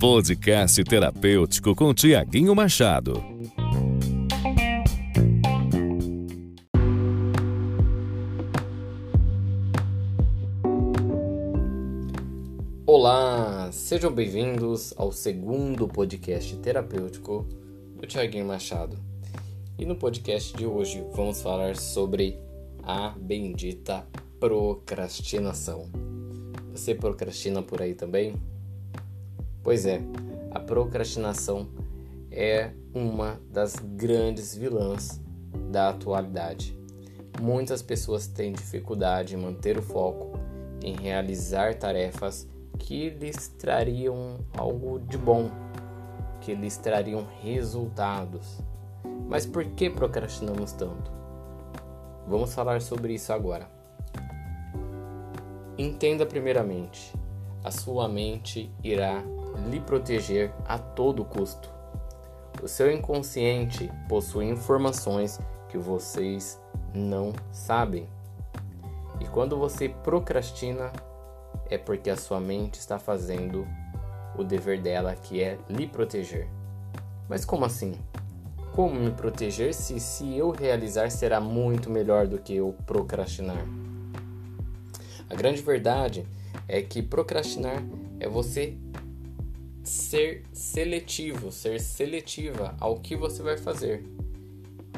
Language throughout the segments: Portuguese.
Podcast terapêutico com Tiaguinho Machado. Olá, sejam bem-vindos ao segundo podcast terapêutico do Tiaguinho Machado. E no podcast de hoje vamos falar sobre a bendita procrastinação. Você procrastina por aí também? Pois é, a procrastinação é uma das grandes vilãs da atualidade. Muitas pessoas têm dificuldade em manter o foco, em realizar tarefas que lhes trariam algo de bom, que lhes trariam resultados. Mas por que procrastinamos tanto? Vamos falar sobre isso agora. Entenda primeiramente, a sua mente irá lhe proteger a todo custo. O seu inconsciente possui informações que vocês não sabem. E quando você procrastina, é porque a sua mente está fazendo o dever dela, que é lhe proteger. Mas como assim? Como me proteger se, se eu realizar será muito melhor do que eu procrastinar? A grande verdade é que procrastinar é você ser seletivo, ser seletiva ao que você vai fazer.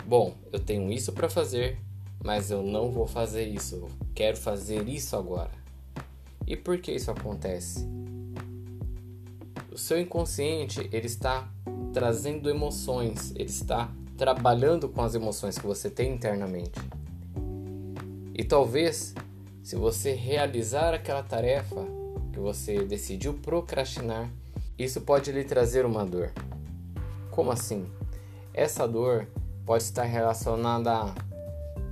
Bom, eu tenho isso para fazer, mas eu não vou fazer isso. Eu quero fazer isso agora. E por que isso acontece? O seu inconsciente, ele está trazendo emoções, ele está trabalhando com as emoções que você tem internamente. E talvez, se você realizar aquela tarefa que você decidiu procrastinar, isso pode lhe trazer uma dor. Como assim? Essa dor pode estar relacionada a: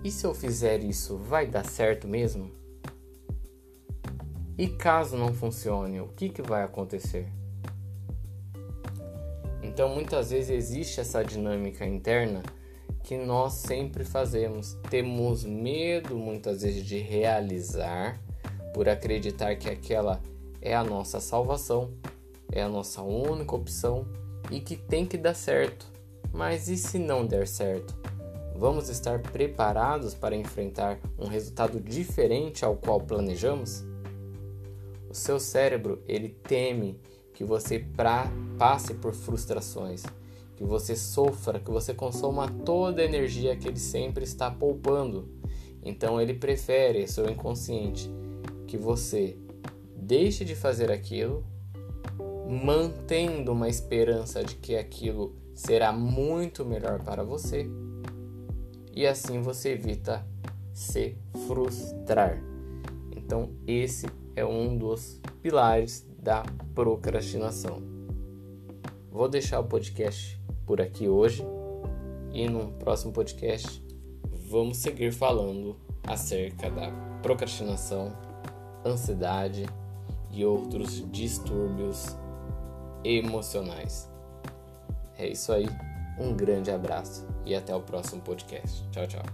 e se eu fizer isso, vai dar certo mesmo? E caso não funcione, o que, que vai acontecer? Então, muitas vezes existe essa dinâmica interna que nós sempre fazemos. Temos medo, muitas vezes, de realizar por acreditar que aquela é a nossa salvação é a nossa única opção e que tem que dar certo. Mas e se não der certo? Vamos estar preparados para enfrentar um resultado diferente ao qual planejamos? O seu cérebro, ele teme que você passe por frustrações, que você sofra, que você consuma toda a energia que ele sempre está poupando. Então ele prefere, seu inconsciente, que você deixe de fazer aquilo mantendo uma esperança de que aquilo será muito melhor para você, e assim você evita se frustrar. Então, esse é um dos pilares da procrastinação. Vou deixar o podcast por aqui hoje e no próximo podcast vamos seguir falando acerca da procrastinação, ansiedade e outros distúrbios emocionais. É isso aí, um grande abraço e até o próximo podcast. Tchau, tchau.